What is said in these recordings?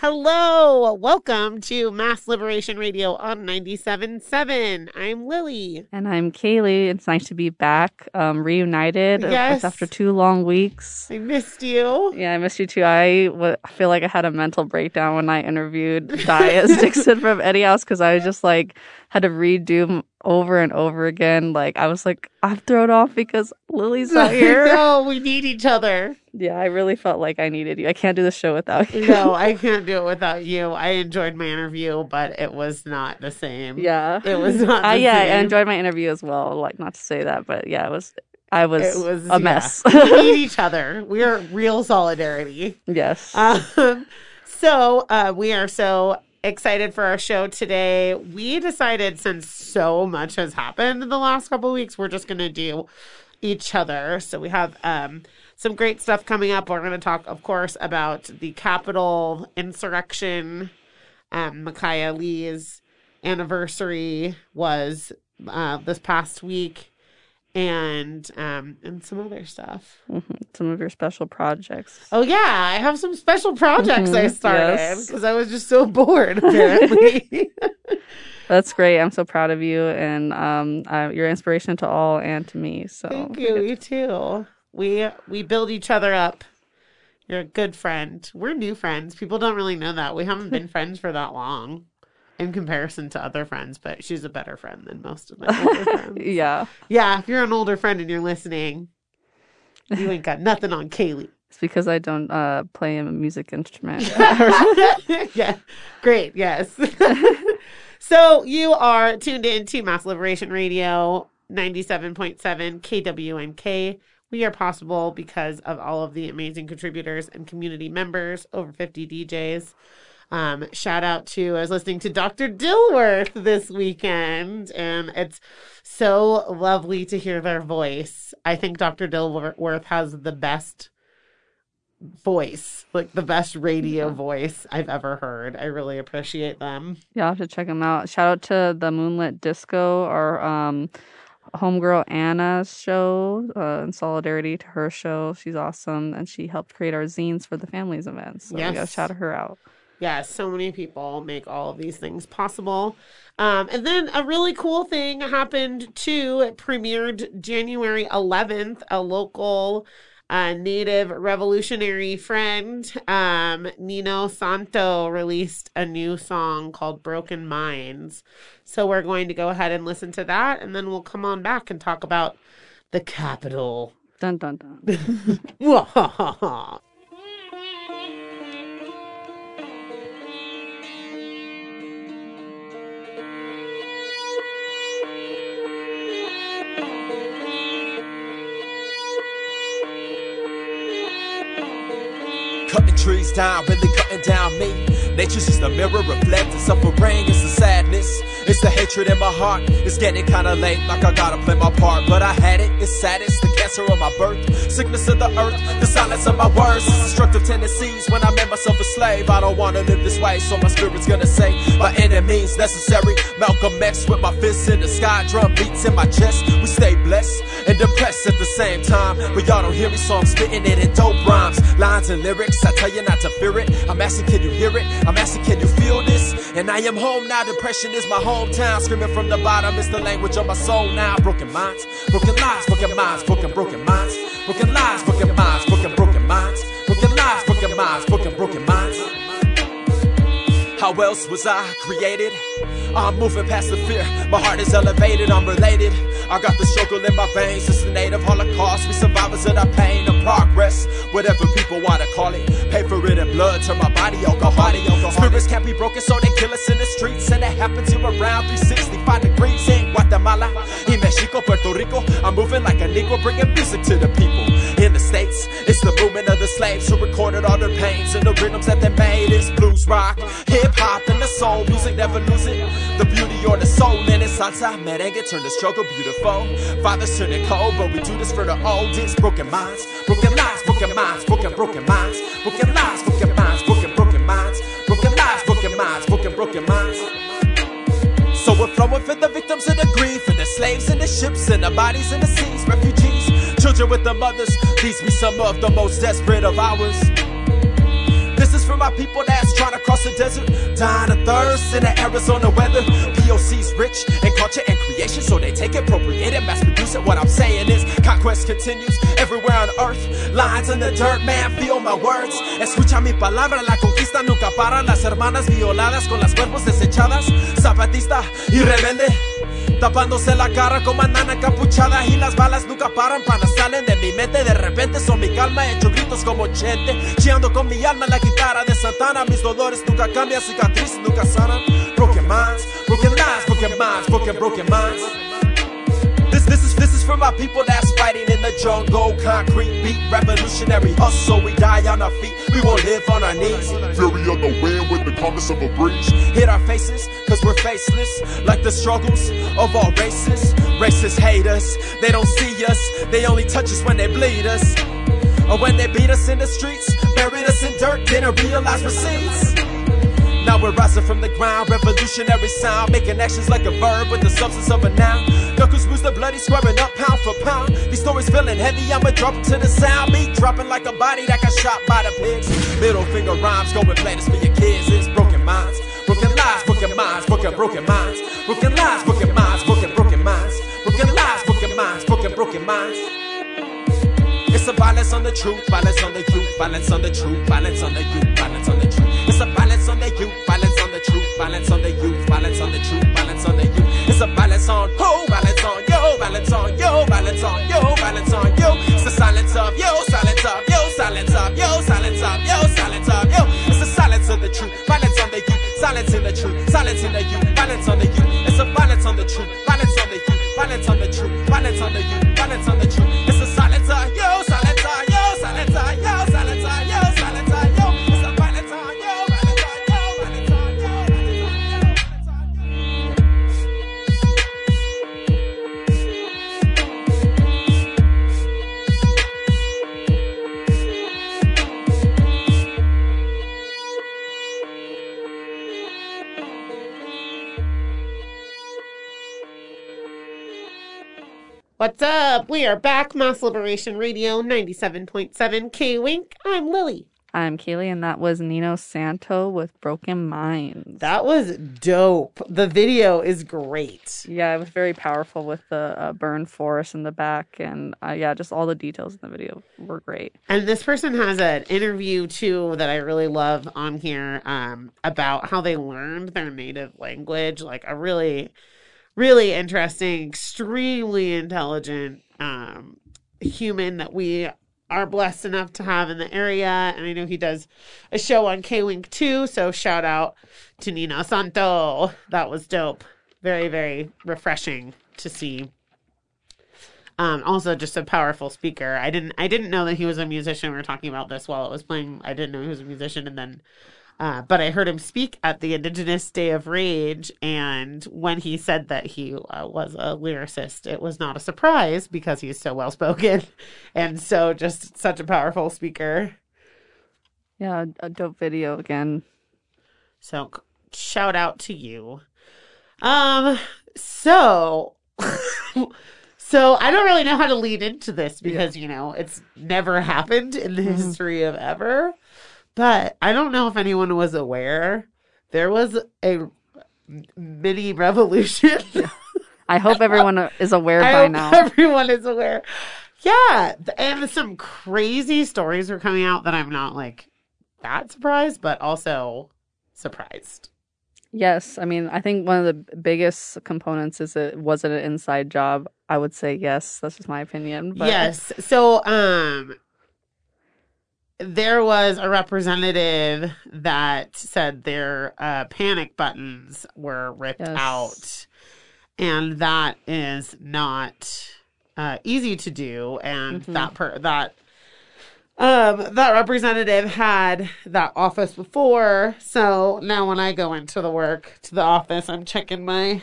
Hello, welcome to Mass Liberation Radio on 97.7. I'm Lily. And I'm Kaylee. It's nice to be back, um, reunited Yes. after two long weeks. I missed you. Yeah, I missed you too. I w- feel like I had a mental breakdown when I interviewed Dias Dixon from Eddy House because I was just like had to redo m- over and over again. Like I was like, I'm thrown off because Lily's not here. no, we need each other. Yeah, I really felt like I needed you. I can't do the show without you. No, I can't do it without you. I enjoyed my interview, but it was not the same. Yeah. It was not Uh, yeah, I enjoyed my interview as well. Like not to say that, but yeah, it was I was, It was a mess. yeah. we need each other. We are real solidarity. yes. Um, so uh, we are so excited for our show today. We decided since so much has happened in the last couple of weeks, we're just going to do each other. So we have um, some great stuff coming up. We're going to talk, of course, about the Capitol insurrection. Um, Miciah Lee's anniversary was uh, this past week. And um, and some other stuff. Mhm. Some of your special projects. Oh yeah, I have some special projects I Mhm, started yes. because I was just so bored. Apparently, That's great. I'm so proud of you, and um, uh, you're inspiration to all and to me. So thank you. You too. We we build each other up. You're a good friend. We're new friends. People don't really know that. We haven't been friends for that long, in comparison to other friends. But she's a better friend than most of my older friends. yeah, Yeah, if you're an older friend and you're listening, you ain't got nothing on Kaylee. it's because I don't uh, play a music instrument. yeah, great. Yes. so you are tuned in to Mass Liberation Radio 97.7 KWNK. We are possible because of all of the amazing contributors and community members, over 50 DJs. Um, shout out to, I was listening to Dr. Dilworth this weekend, and it's so lovely to hear their voice. I think Dr. Dilworth has the best voice, like the best radio voice I've ever heard. I really appreciate them. You'll have to check them out. Shout out to the Moonlit Disco, or um, homegirl Anna's show, uh, in solidarity to her show. She's awesome, and she helped create our zines for the families events. So we gotta shout her out. Yeah, so many people make all of these things possible. Um, and then a really cool thing happened too. It premiered January 11th. A local uh, Native revolutionary friend, um, Nino Santo, released a new song called Broken Minds. So we're going to go ahead and listen to that, and then we'll come on back and talk about the Capitol. Dun dun dun. trees down, really cutting down me. Nature's just a mirror reflecting suffering. It's the sadness, it's the hatred in my heart. It's getting kinda late, like I gotta play my part. But I had it, it's saddest, the cancer of my birth. Sickness of the earth, the silence of my words. Destructive tendencies when I made myself a slave. I don't wanna live this way, so my spirit's gonna say, by any means necessary. Malcolm X with my fists in the sky, drum beats in my chest. We stay blessed and depressed at the same time. But y'all don't hear me, so I'm spitting it in dope rhymes. Lines and lyrics, I tell you not to fear it. I'm asking, can you hear it? I'm asking, can you feel this? And I am home now, depression is my hometown. Screaming from the bottom, it's the language of my soul now. Broken minds, broken lives, broken minds, broken, broken minds. Broken lives, broken minds, broken, broken minds. Broken lives, broken minds, broken, broken minds. How else was I created? I'm moving past the fear. My heart is elevated, I'm related. I got the struggle in my veins. It's the native holocaust. We survivors of that pain and progress. Whatever people wanna call it. Pay for it in blood, turn my body alcoholic. Spirits can't be broken, so they kill us in the streets. And it happens here around 365 degrees in Guatemala. In Mexico, Puerto Rico. I'm moving like a Negro, bringing music to the people. In the States, it's the movement of the slaves who recorded all their pains and the rhythms that they made. It's blues rock, hip hop, and the soul music never lose it. The beauty or the soul in it. Salsa, merengue, turn the struggle beautiful. Fathers turn it cold, but we do this for the oldest. Broken minds, broken lives, broken minds, broken, broken minds, broken lives, broken minds, broken, broken minds, broken lives, broken minds, broken, broken minds. So we're flowing for the victims of the grief, for the slaves in the ships, and the bodies in the seas, refugees, children with the mothers. These be some of the most desperate of ours. This is for my people that's trying to cross the desert, dying of thirst in the Arizona weather. POC's rich in culture and creation, so they take it, appropriate it, mass produce it. What I'm saying is, conquest continues everywhere on earth. Lines in the dirt, man, feel my words. Escucha mi palabra, la conquista nunca para. Las hermanas violadas con las cuerpos desechadas. Zapatista y rebelde. Tapándose la cara con banana capuchada y las balas nunca paran, panas salen de mi mente. De repente son mi calma, como chente. Chillando con mi alma en la guitarra de Santana. Mis dolores nunca cambian, cicatrices nunca sanan. Broken minds, broken lives, broken minds, broken, broken minds. This, this is this is for my people that's fighting in the jungle. Concrete beat, revolutionary hustle. We die on our feet, we won't live on our knees. Fury of the wind with the calmness of a breeze. Hit our faces, cause we're faceless. Like the struggles of all races. Racists hate us, they don't see us. They only touch us when they bleed us. Or when they beat us in the streets, buried us in dirt, didn't realize we're. Now we're rising from the ground, revolutionary sound, making actions like a verb with the substance of a noun. Knuckles boost the bloody, squaring up pound for pound. These stories feeling heavy, I'ma drop to the sound. Me dropping like a body that got shot by the pigs. Middle finger rhymes, go and play this for your kids. It's broken minds, broken lives, broken minds, broken, broken minds. Broken lives, broken minds, broken, broken minds. Broken lives, broken minds, broken, broken minds. It's a violence on the truth, violence on the youth, violence on the truth, violence on the youth, violence on the truth. It's a violence on the youth, violence on the truth, violence on the youth, violence on the truth, violence on the youth. It's a violence on who, violence on yo, violence on yo, violence on yo, violence on yo. It's the silence of yo, silence of yo, silence of yo, silence of yo, silence of yo. It's the silence of the truth, violence on the youth, silence in the truth, silence in the youth, violence on the youth. It's a violence on the truth, violence on the youth, violence on the truth, violence on the youth, violence on the truth. What's up? We are back. Mass Liberation Radio 97.7 K Wink. I'm Lily. I'm Kaylee, and that was Nino Santo with Broken Minds. That was dope. The video is great. yeah, it was very powerful with the uh, burned forest in the back, and uh, yeah, just all the details in the video were great. And this person has an interview too that I really love on here um, about how they learned their native language. Like a really, really interesting, extremely intelligent um, human that we are blessed enough to have in the area. And I know he does a show on K Wink too. So shout out to Nino Santo. That was dope. Very, very refreshing to see. Um, also just a powerful speaker. I didn't I didn't know that he was a musician. We were talking about this while it was playing. I didn't know he was a musician and then uh, but I heard him speak at the Indigenous Day of Rage, and when he said that he uh, was a lyricist, it was not a surprise because he's so well spoken, and so just such a powerful speaker. Yeah, a dope video again. So shout out to you. Um, so so I don't really know how to lead into this because you know it's never happened in the history of ever. But I don't know if anyone was aware there was a mini revolution. I hope everyone is aware I by hope now. everyone is aware. Yeah, and some crazy stories are coming out that I'm not like that surprised, but also surprised. Yes, I mean, I think one of the biggest components is it was it an inside job. I would say yes. That's just my opinion. But yes. So, um, there was a representative that said their uh, panic buttons were ripped Yes. out, and that is not uh, easy to do. And Mhm. that per that um that representative had that office before, so now when I go into the work to the office, I'm checking my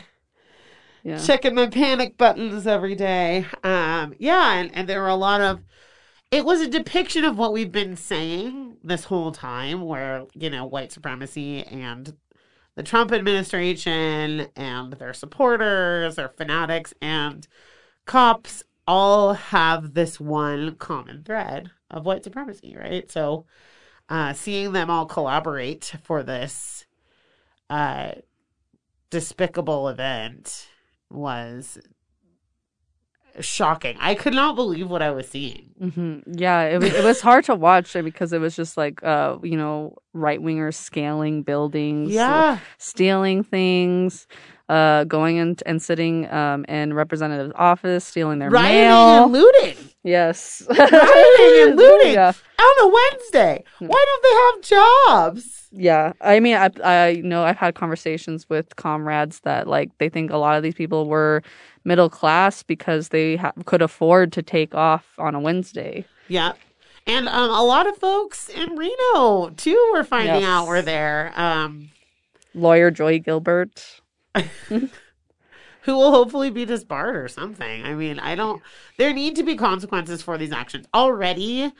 yeah. checking my panic buttons every day. Um, yeah, and, and there were a lot of. It was a depiction of what we've been saying this whole time, where you know white supremacy and the Trump administration and their supporters, their fanatics, and cops all have this one common thread of white supremacy, right? So, uh, seeing them all collaborate for this uh, despicable event was shocking. I could not believe what I was seeing. hmm Yeah, it was, it was hard to watch because it was just like, uh, you know, right wingers scaling buildings, Yeah. stealing things, uh, going in and sitting um, in representative's office, stealing their Rioting mail. and looting yes, Rioting and looting. Yeah, on a Wednesday. Why don't they have jobs? yeah. I mean, I, I know I've had conversations with comrades that like they think a lot of these people were middle class because they ha- could afford to take off on a Wednesday. Yeah. And um, a lot of folks in Reno too were finding Yes. out we're there. Um, Lawyer Joey Gilbert. who will hopefully be disbarred or something. I mean, I don't. There need to be consequences for these actions. Already,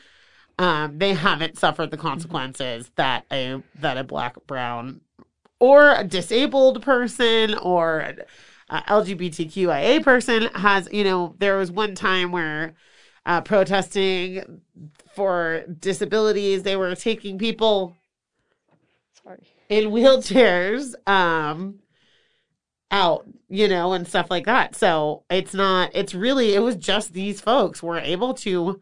um, they haven't suffered the consequences that a that a black, brown, or a disabled person or a LGBTQIA person has. You know, there was one time where uh, protesting for disabilities, they were taking people Sorry. in wheelchairs um out you know and stuff like that. So it's not it's really it was just these folks were able to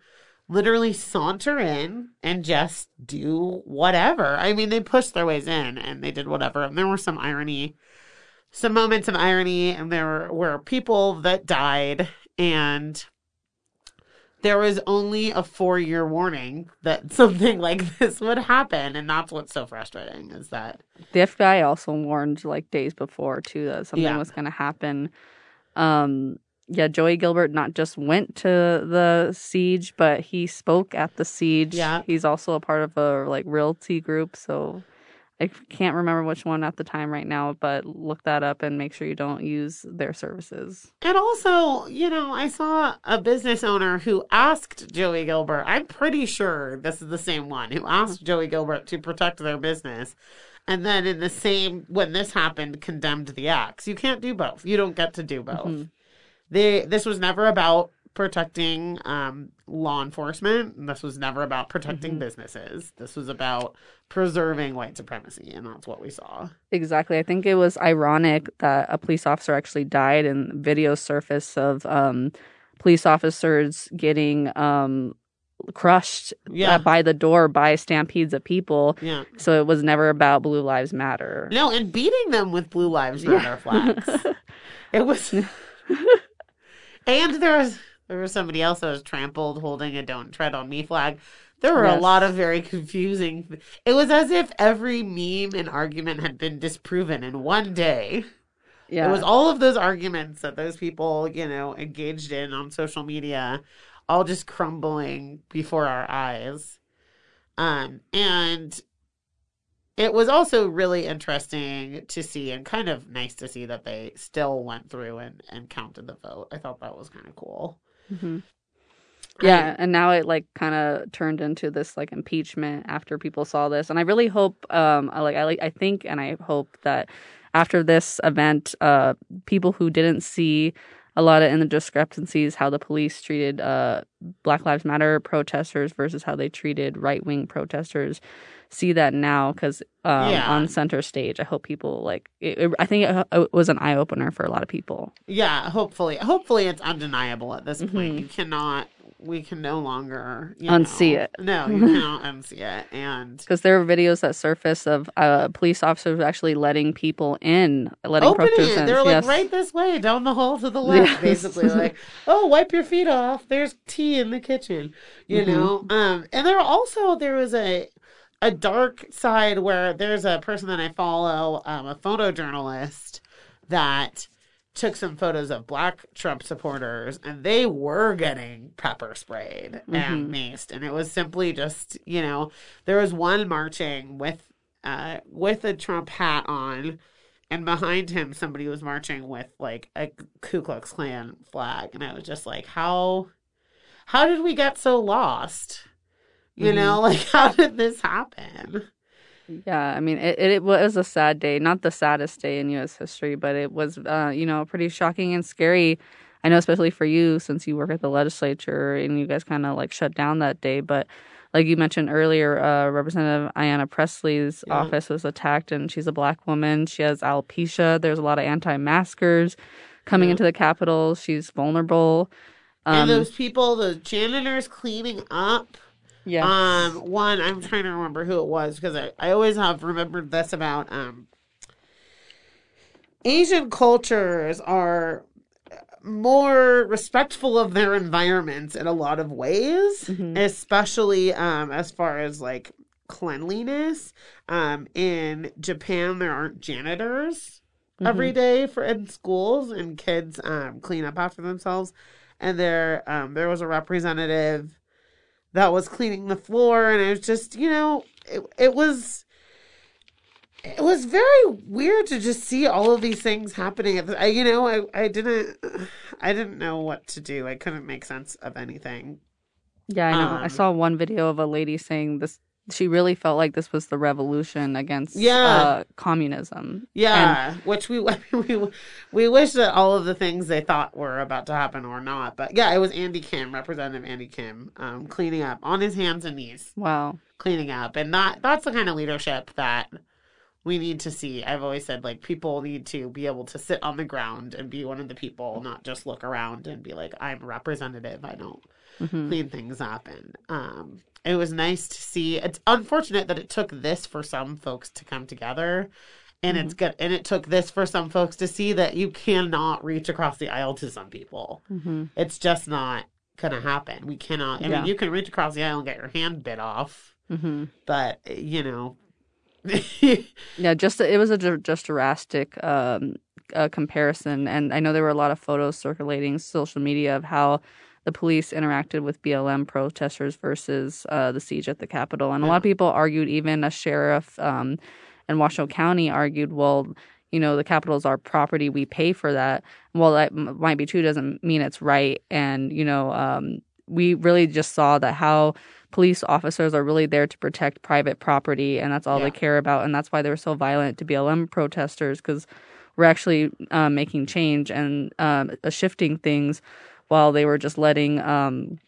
literally saunter in and just do whatever. I mean they pushed their ways in and they did whatever. And there were some irony some moments of irony and there were, were people that died and there was only a four year warning that something like this would happen and that's what's so frustrating is that The FBI also warned like days before too that something Yeah. was going to happen. Um, yeah, Joey Gilbert not just went to the siege, but he spoke at the siege. Yeah. he's also a part of a like realty group. So I can't remember which one at the time right now, but look that up and make sure you don't use their services. And also, you know, I saw a business owner who asked Joey Gilbert, I'm pretty sure this is the same one, who asked Joey Gilbert to protect their business. And then in the same, when this happened, condemned the acts. You can't do both. You don't get to do both. Mhm. They, this was never about protecting um, law enforcement. This was never about protecting Mhm. businesses. This was about preserving white supremacy. And that's what we saw. Exactly. I think it was ironic that a police officer actually died and video surface of um, police officers getting um, crushed Yeah. by the door by stampedes of people. Yeah. So it was never about Blue Lives Matter. No, and beating them with Blue Lives Matter flags. It was, and there was there was somebody else that was trampled holding a "Don't Tread on Me" flag. There were a lot of very confusing. It was as if every meme and argument had been disproven in one day. yeah. It was all of those arguments that those people, you know, engaged in on social media, all just crumbling before our eyes. Um, and it was also really interesting to see and kind of nice to see that they still went through and, and counted the vote. I thought that was kind of cool. Mhm. Yeah, and now it like kind of turned into this like impeachment after people saw this, and I really hope, um, I like I like I think, and I hope that after this event, uh, people who didn't see a lot of in the discrepancies how the police treated uh Black Lives Matter protesters versus how they treated right wing protesters see that now because um, Yeah. on center stage, I hope people like. It, it- I think it, it was an eye opener for a lot of people. Yeah, hopefully, hopefully it's undeniable at this point. Mhm. You cannot, we can no longer Unsee know- it. No, you cannot unsee it. And because there were videos that surfaced of uh, police officers actually letting people in, letting opening it. protestants. They were like yes. right this way, down the hall to the left, Yes. basically. Like, oh, wipe your feet off. There's tea in the kitchen. You Mhm. know? Um, and there also there was a a dark side where there's a person that I follow, um, a photojournalist that took some photos of black Trump supporters and they were getting pepper sprayed and maced. And it was simply just, you know, there was one marching with uh with a Trump hat on and behind him somebody was marching with like a Ku Klux Klan flag. And I was just like, how how did we get so lost? You Mhm. know, like how did this happen? Yeah, I mean, it, it was a sad day. Not the saddest day in U.S. history, but it was, uh, you know, pretty shocking and scary. I know, especially for you, since you work at the legislature and you guys kind of like shut down that day. But like you mentioned earlier, uh, Representative Ayanna Pressley's Yeah. office was attacked, and she's a black woman. She has alopecia. There's a lot of anti-maskers coming Yeah. into the Capitol. She's vulnerable. Um, and those people, the janitors cleaning up. Yeah, Um, one, I'm trying to remember who it was because I, I always have remembered this about um Asian cultures are more respectful of their environments in a lot of ways, Mhm. especially um as far as like cleanliness. Um, in Japan, there aren't janitors every day for in schools, and kids um clean up after themselves. And there, um, there was a representative that was cleaning the floor, and it was just, you know, it it was. It was very weird to just see all of these things happening. At the, I, you know, I, I didn't, I didn't know what to do. I couldn't make sense of anything. Yeah, I know. I Um, saw one video of a lady saying this. She really felt like this was the revolution against Yeah. uh, communism. Yeah, which we we we wish that all of the things they thought were about to happen were not. But yeah, it was Andy Kim, Representative Andy Kim, um, cleaning up on his hands and knees, Wow. cleaning up, and that that's the kind of leadership that we need to see. I've always said like people need to be able to sit on the ground and be one of the people, not just look around and be like, I'm a representative. I don't hmm clean things up. And um it was nice to see. It's unfortunate that it took this for some folks to come together. And it's good and it took this for some folks to see that you cannot reach across the aisle to some people. Hmm it's just not gonna happen. We cannot i Yeah. mean you can reach across the aisle and get your hand bit off hmm but you know Yeah, just it was a just drastic um, uh, comparison, and I know there were a lot of photos circulating social media of how the police interacted with BLM protesters versus uh, the siege at the Capitol, and a lot of people argued, even a sheriff um, in Washoe County argued, well. You know, the Capitol is our property. We pay for that. Well, that m- might be true. Doesn't mean it's right. And you know, um, we really just saw that how police officers are really there to protect private property, and that's all Yeah. they care about. And that's why they were so violent to BLM protesters because we're actually uh, making change and um, uh, shifting things while they were just letting um,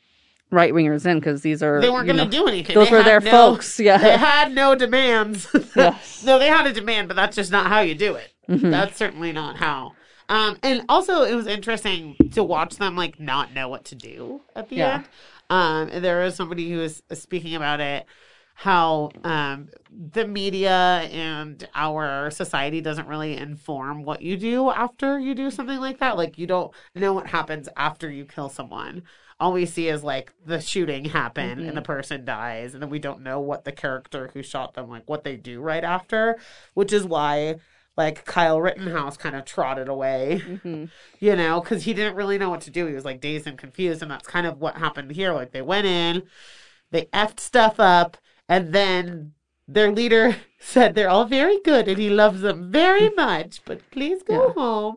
right wingers in because these are they weren't gonna do anything Those They were their no- folks. Yeah. they had no demands Yes. no they had a demand but that's just not how you do it Mhm. That's certainly not how. Um, and also, it was interesting to watch them like not know what to do at the Yeah. end. Um, and there was somebody who was speaking about it, how um, the media and our society doesn't really inform what you do after you do something like that. Like you don't know what happens after you kill someone. All we see is like the shooting happen Mhm. and the person dies, and then we don't know what the character who shot them, like what they do right after, which is why like Kyle Rittenhouse kind of trotted away, Mhm. you know, because he didn't really know what to do. He was like dazed and confused, and that's kind of what happened here. Like they went in, they effed stuff up, and then their leader said they're all very good and he loves them very much, but please go Yeah. home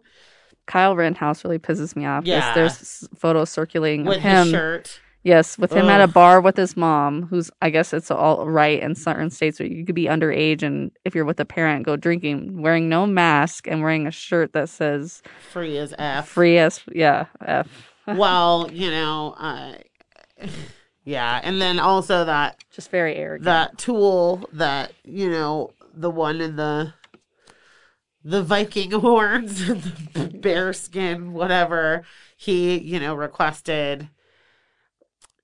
Kyle Rittenhouse really pisses me off. Yeah. There's photos circulating with of him. his shirt. Yes, with him at a bar with his mom, who's I guess it's all right in certain states where you could be underage and if you're with a parent, go drinking, wearing no mask and wearing a shirt that says Free as F. free as yeah F. well, you know, uh, yeah, and then also that Just very arrogant. that tool that you know the one in the the Viking horns, the bear skin, whatever. He you know requested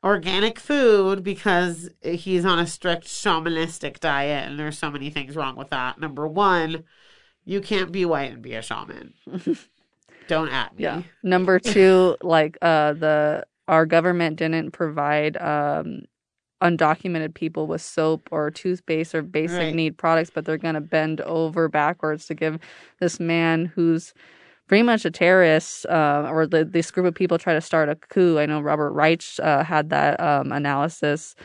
organic food because he's on a strict shamanistic diet, and there's so many things wrong with that. Number one, you can't be white and be a shaman. Don't at me. Yeah. Number two, like uh the our government didn't provide um undocumented people with soap or toothpaste or basic Right. need products, but they're gonna bend over backwards to give this man who's pretty much a terrorist, uh, or the, this group of people try to start a coup. I know Robert Reich uh, had that um, analysis.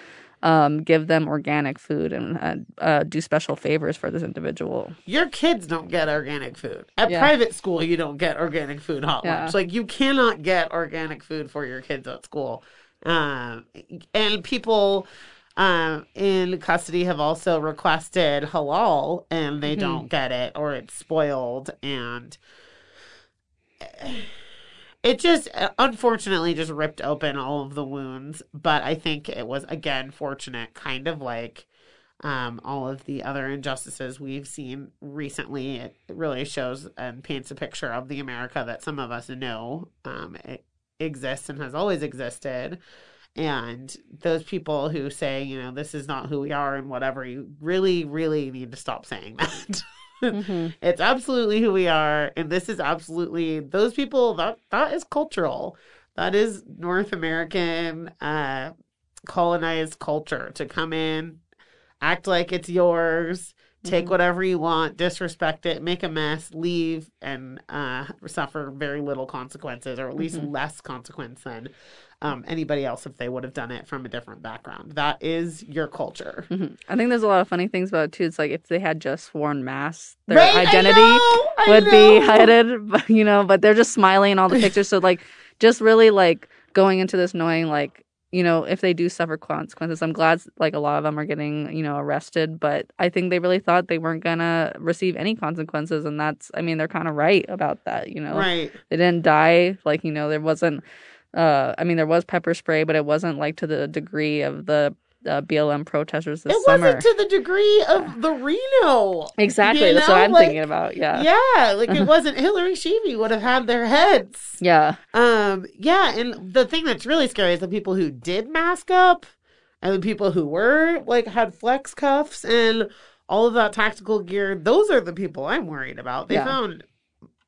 Um, give them organic food and uh, uh, do special favors for this individual. your kids don't get organic food at Yeah. private school you don't get organic food hot Yeah. lunch like you cannot get organic food for your kids at school um, and people um, in custody have also requested halal and they Mhm. don't get it or it's spoiled and it just uh, unfortunately just ripped open all of the wounds. But I think it was again fortunate, kind of like um, all of the other injustices we've seen recently. It really shows and paints a picture of the America that some of us know um, exists and has always existed. And those people who say, you know, this is not who we are and whatever, you really, really need to stop saying that. Mhm. it's absolutely who we are, and this is absolutely those people. That that is cultural. That is North American uh, colonized culture to come in, act like it's yours, take Mhm. whatever you want, disrespect it, make a mess, leave, and uh, suffer very little consequences, or at least Mhm. less consequence than um, anybody else if they would have done it from a different background. That is your culture. Mhm. I think there's a lot of funny things about it too. It's like if they had just worn masks, their Right? I identity know, I would be but, you know, but they're just smiling in all the pictures. So like just really like going into this knowing like, you know, if they do suffer consequences, I'm glad like a lot of them are getting, you know, arrested, but I think they really thought they weren't gonna receive any consequences and that's I mean, they're kinda right about that, you know. Right. They didn't die, like, you know, there wasn't uh I mean there was pepper spray, but it wasn't like to the degree of the uh, BLM protesters this it summer. wasn't to the degree of the Reno. exactly. you That's what I'm like- thinking about. Yeah. Yeah, like it wasn't Hillary Schieve would have had their heads. Yeah. Um, yeah, and the thing that's really scary is the people who did mask up and the people who were like had flex cuffs and all of that tactical gear. Those are the people I'm worried about. They Yeah. found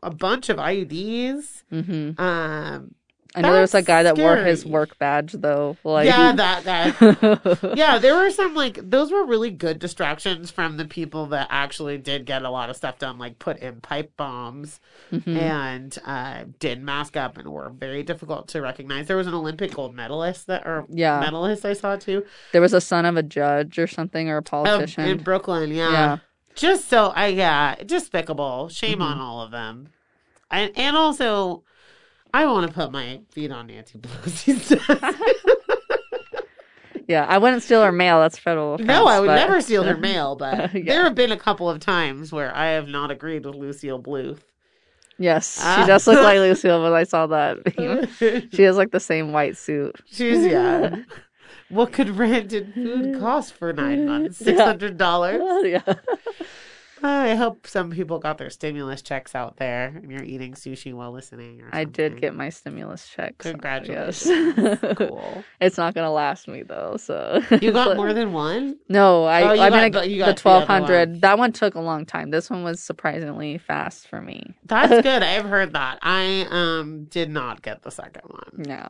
a bunch of IEDs. hmm Um, I know there was a guy that wore his work badge though. Like yeah, that guy. yeah, there were some like those were really good distractions from the people that actually did get a lot of stuff done, like put in pipe bombs Mhm. and uh, did mask up and were very difficult to recognize. There was an Olympic gold medalist that or Yeah. medalist I saw too There was a son of a judge or something or a Oh, politician. in Brooklyn. Yeah. Yeah. just so I yeah, despicable. Shame Mhm. on all of them, and and also. I want to put my feet on Nancy Pelosi's desk. yeah. I wouldn't steal her mail. That's federal offense. No, I would but- never steal her mail, but Yeah. there have been a couple of times where I have not agreed with Lucille Bluth. Yes, Ah. she does look like Lucille when I saw that. she has like the same white suit. She's yeah. What could rented food cost for nine months? Six hundred dollars. yeah. I hope some people got their stimulus checks out there, and you're eating sushi while listening. Or I did get my stimulus check. Congratulations. Yes. cool. it's not gonna last me though. So You got more than one. No, I. Oh, I got mean, the- I, the got the other twelve hundred. one. That one took a long time. This one was surprisingly fast for me. That's good. I've heard that. I um did not get the second one, No,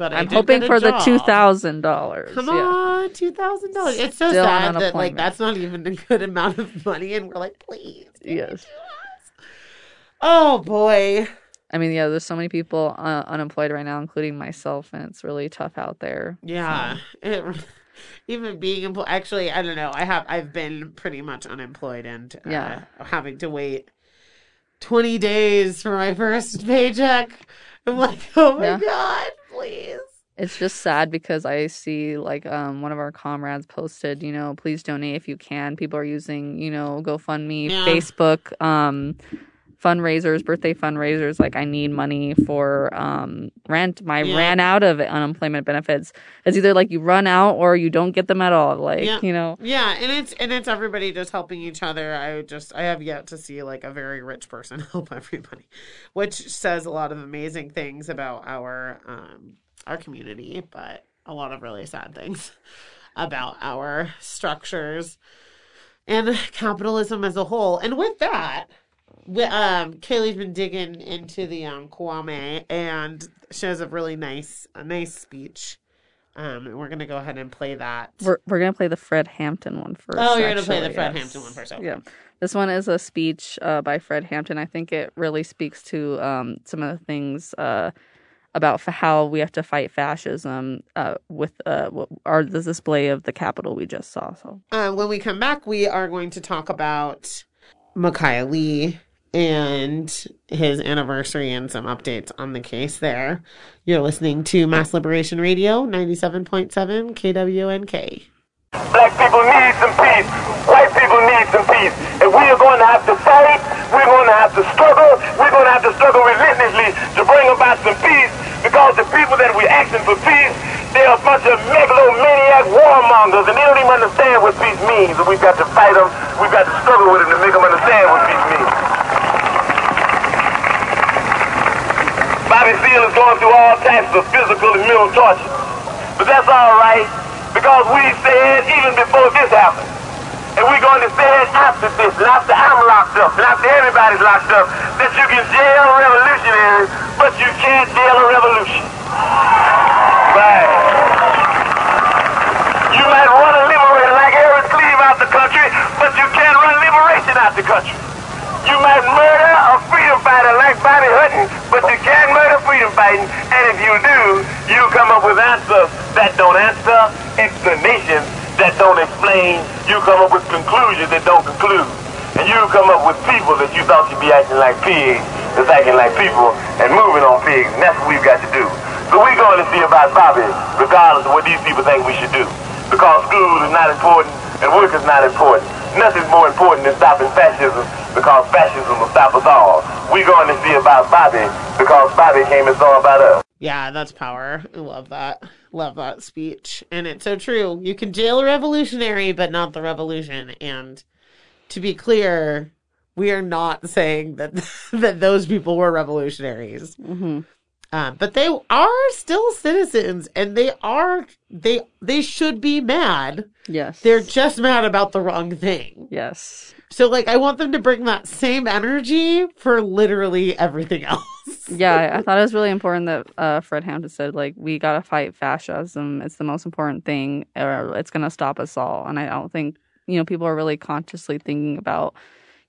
but I'm hoping for the two thousand dollars. Come yeah. on, two thousand dollars. It's so Still sad that like that's not even a good amount of money, and we're like, please. Yes. Oh boy. I mean, yeah. There's so many people uh, unemployed right now, including myself, and it's really tough out there. Yeah. It, even being employed. Actually, I don't know. I have. I've been pretty much unemployed and uh, Yeah. having to wait twenty days for my first paycheck. I'm like, oh my Yeah. god, please. It's just sad because I see like um one of our comrades posted, you know, please donate if you can. People are using, you know, GoFundMe, Yeah. Facebook, um fundraisers, birthday fundraisers, like I need money for um rent. My Yeah. ran out of unemployment benefits. It's either like you run out or you don't get them at all. Like, Yeah. you know. Yeah, and it's and it's everybody just helping each other. I just I have yet to see like a very rich person help everybody, which says a lot of amazing things about our um our community, but a lot of really sad things about our structures and capitalism as a whole. And with that, we, um, Kaylee's been digging into the um, Kwame, and she has a really nice, a nice speech. Um, and we're gonna go ahead and play that. We're we're gonna play the Fred Hampton one first. Oh, you're gonna play the Fred yes. Hampton one first, okay. Yeah, this one is a speech uh, by Fred Hampton. I think it really speaks to um, some of the things uh, about f- how we have to fight fascism uh, with uh, are the display of the Capitol we just saw. So Uh, when we come back, we are going to talk about Miciah Lee and his anniversary and some updates on the case there. You're listening to Mass Liberation Radio 97.7 KWNK. Black people need some peace. White people need some peace. And we are going to have to fight. We're going to have to struggle. We're going to have to struggle relentlessly to bring about some peace because the people that we're asking for peace bunch of megalomaniac warmongers, and they don't even understand what peace means. And we've got to fight them. We've got to struggle with them to make them understand what peace means. Bobby Seale is going through all types of physical and mental torture. But that's all right, because we said even before this happened, and we're going to say it after this, and after I'm locked up, and after everybody's locked up, that you can jail revolutionaries, but you can't jail a revolution. Right. You might run a liberator like Eldridge Cleaver out the country, but you can't run liberation out the country. You might murder a freedom fighter like Bobby Hutton, but you can't murder freedom fighting. And if you do, you come up with answers that don't answer, explanations that don't explain. You come up with conclusions that don't conclude. And you come up with people that you thought you'd be acting like pigs, that's acting like people and moving on pigs. And that's what we've got to do. So we're going to see about Bobby, regardless of what these people think we should do. Because school is not important and work is not important. Nothing's more important than stopping fascism because fascism will stop us all. We're going to see about Bobby because Bobby came and saw about us. Yeah, that's power. I love that. Love that speech. And it's so true. You can jail a revolutionary, but not the revolution. And to be clear, we are not saying that that those people were revolutionaries. hmm Um, but they are still citizens, and they are they they should be mad. Yes. They're just mad about the wrong thing. yes. So, like, I want them to bring that same energy for literally everything else. Yeah, I- thought it was really important that uh, Fred Hampton said, like, we got to fight fascism. It's the most important thing, or it's going to stop us all. And I don't think, you know, people are really consciously thinking about,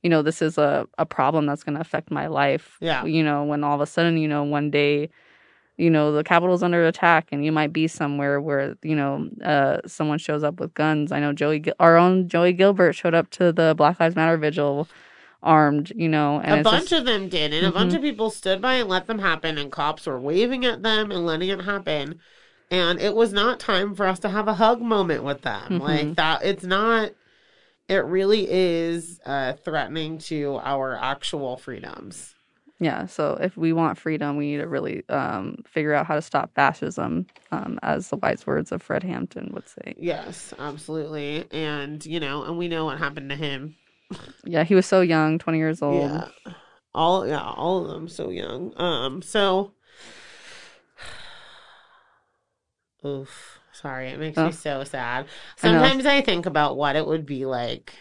you know, this is a, a problem that's going to affect my life. Yeah. You know, when all of a sudden, you know, one day, you know, the Capitol's under attack and you might be somewhere where, you know, uh, someone shows up with guns. I know Joey, our own Joey Gilbert showed up to the Black Lives Matter vigil armed, you know, and a bunch just- of them did, and a bunch Mhm. of people stood by and let them happen, and cops were waving at them and letting it happen. And it was not time for us to have a hug moment with them. Mhm. Like that, it's not. It really is uh, threatening to our actual freedoms. Yeah, so if we want freedom, we need to really um, figure out how to stop fascism, um, as the wise words of Fred Hampton would say. Yes, absolutely. And you know, and we know what happened to him. Yeah, he was so young, 20 years old. Yeah. All yeah, all of them so young. Um so Oof. Sorry, it makes Oh. me so sad. Sometimes I think about what it would be like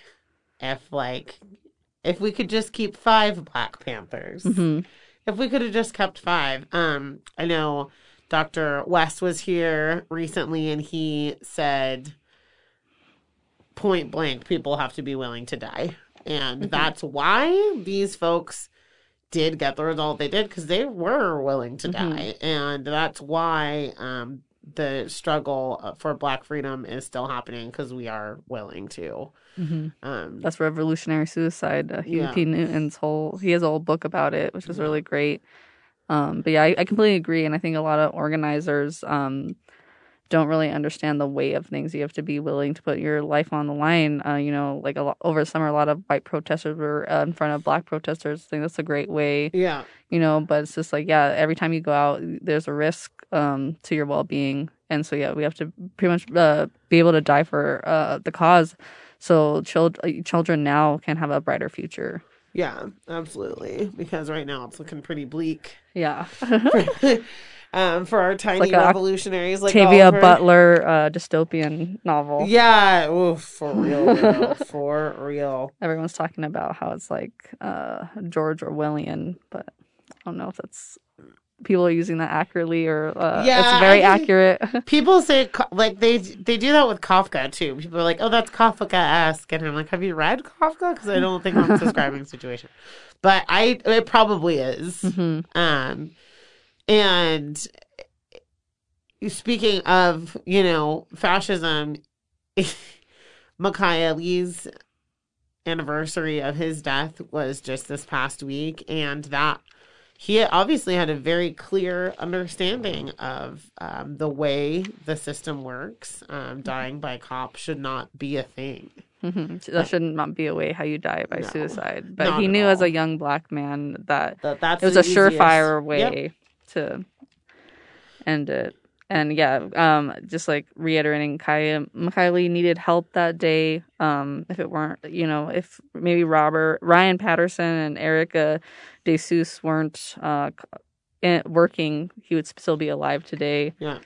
if like if we could just keep five Black Panthers. hmm If we could have just kept five. Um I know Dr. West was here recently and he said point blank people have to be willing to die. And Mhm. that's why these folks did get the result they did because they were willing to Mhm. die. And that's why um, the struggle uh, for Black freedom is still happening because we are willing to. hmm Um, That's revolutionary suicide. Uh, Huey Yeah. P. Newton's whole he has a whole book about it, which is really great. Um, but yeah, I, I completely agree, and I think a lot of organizers um, don't really understand the weight of things. You have to be willing to put your life on the line. Uh, you know, like a lot, over the summer, a lot of white protesters were uh, in front of black protesters. I think that's a great way. yeah. You know, but it's just like yeah, every time you go out, there's a risk um, to your well being, and so yeah, we have to pretty much uh, be able to die for uh, the cause so children children now can have a brighter future. Yeah, absolutely. Because right now it's looking pretty bleak Yeah, um, for our tiny like revolutionaries like Tavia Oliver. Butler uh, dystopian novel. Yeah, oof, for real, bro. for real. Everyone's talking about how it's like uh, George Orwellian, but I don't know if that's people are using that accurately or uh, Yeah, it's very I think- accurate. People say like they they do that with Kafka too. People are like, "Oh, that's Kafka-esque," and I'm like, "Have you read Kafka?" Because I don't think I'm describing the situation, but I it probably is. hmm Um, and speaking of, you know, fascism, Miciah Lee's anniversary of his death was just this past week, and that he obviously had a very clear understanding of um, the way the system works. Um, dying by cop should not be a thing. hmm That should not be a way how you die by No, suicide. But he knew as a young black man that That that's it was a surefire way Yep. to end it. And yeah, um, just like reiterating, Kaya Kylie needed help that day. Um, if it weren't, you know, if maybe Robert Ryan Patterson and Erica DeSuze weren't uh, in, working, he would still be alive today. Yeah.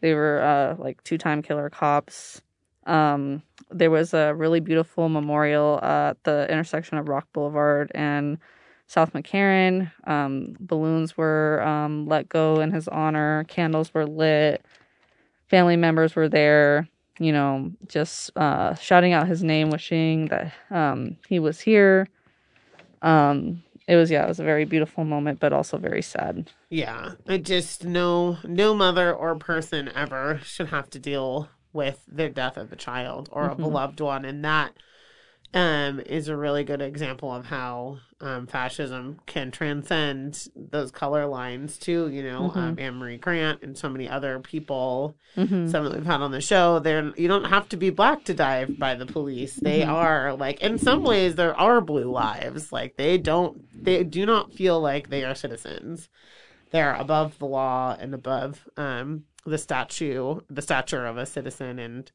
They were uh, like two time killer cops. Um, there was a really beautiful memorial uh, at the intersection of Rock Boulevard and South McCarran. Um, balloons were um, let go in his honor, candles were lit, family members were there, you know, just uh, shouting out his name, wishing that um, he was here. Um, it was, yeah, it was a very beautiful moment, but also very sad. Yeah, I just no no mother or person ever should have to deal with the death of a child or a beloved one, and that um is a really good example of how um, fascism can transcend those color lines too. You know, um, Anne Marie Grant and so many other people, some that we've had on the show. They're you don't have to be black to die by the police. They are like in some ways there are blue lives. Like they don't they do not feel like they are citizens they're above the law and above um, the statue, the stature of a citizen, and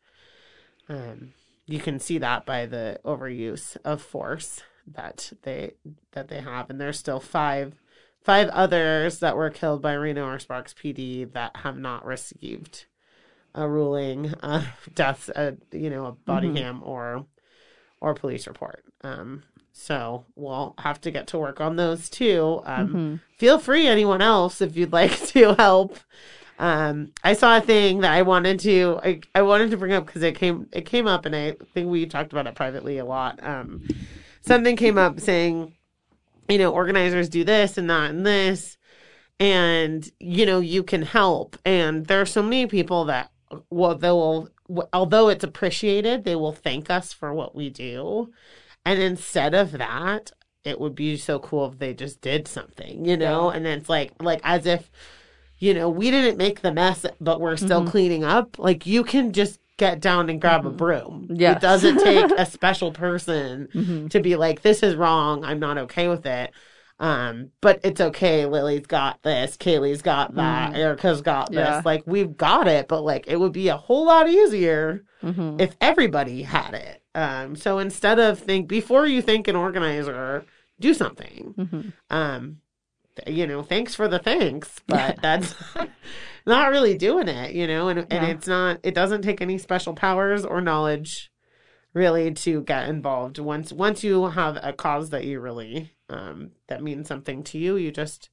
um, you can see that by the overuse of force that they that they have. And there's still five five others that were killed by Reno or Sparks PD that have not received a ruling, uh, death, uh, you know, a body cam or or police report. Um, so we'll have to get to work on those too. Um, Feel free, anyone else, if you'd like to help. Um, I saw a thing that I wanted to I, I wanted to bring up because it came it came up and I think we talked about it privately a lot. Um, something came up saying, you know, organizers do this and that and this, and you know you can help. And there are so many people that well they will although it's appreciated they will thank us for what we do and instead of that it would be so cool if they just did something you know and then it's like like as if you know we didn't make the mess but we're still cleaning up like you can just get down and grab a broom Yes. it doesn't take a special person to be like this is wrong i'm not okay with it um, but it's okay. Lily's got this. Kaylee's got that. Erica's got this. Yeah. Like we've got it, but like it would be a whole lot easier Mm-hmm. if everybody had it. Um, so instead of think before you think an organizer, do something. Mm-hmm. Um, you know, thanks for the thanks, but that's not really doing it. You know, and and Yeah. it's not. It doesn't take any special powers or knowledge really to get involved. Once once you have a cause that you really um, that means something to you, you just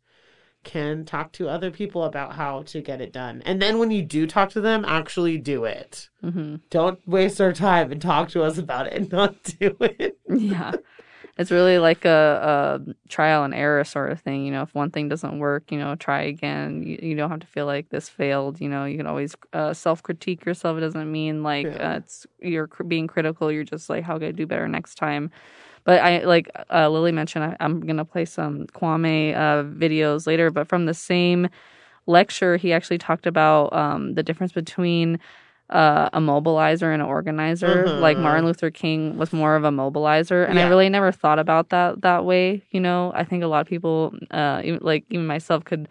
can talk to other people about how to get it done. And then when you do talk to them, actually do it. Mm-hmm. Don't waste our time and talk to us about it and not do it. yeah it's really like a, a trial and error sort of thing you know if one thing doesn't work you know try again. You, you don't have to feel like this failed you know you can always uh, self-critique yourself. It doesn't mean like Yeah. uh, it's you're cr- being critical. You're just like how can i do better next time? But i like uh, lily mentioned I, i'm gonna play some kwame uh, videos later. But from the same lecture he actually talked about um, the difference between uh, a mobilizer and an organizer. Mhm. Like Martin Luther King was more of a mobilizer, and I really never thought about that that way. You know, I think a lot of people, uh, even, like even myself, could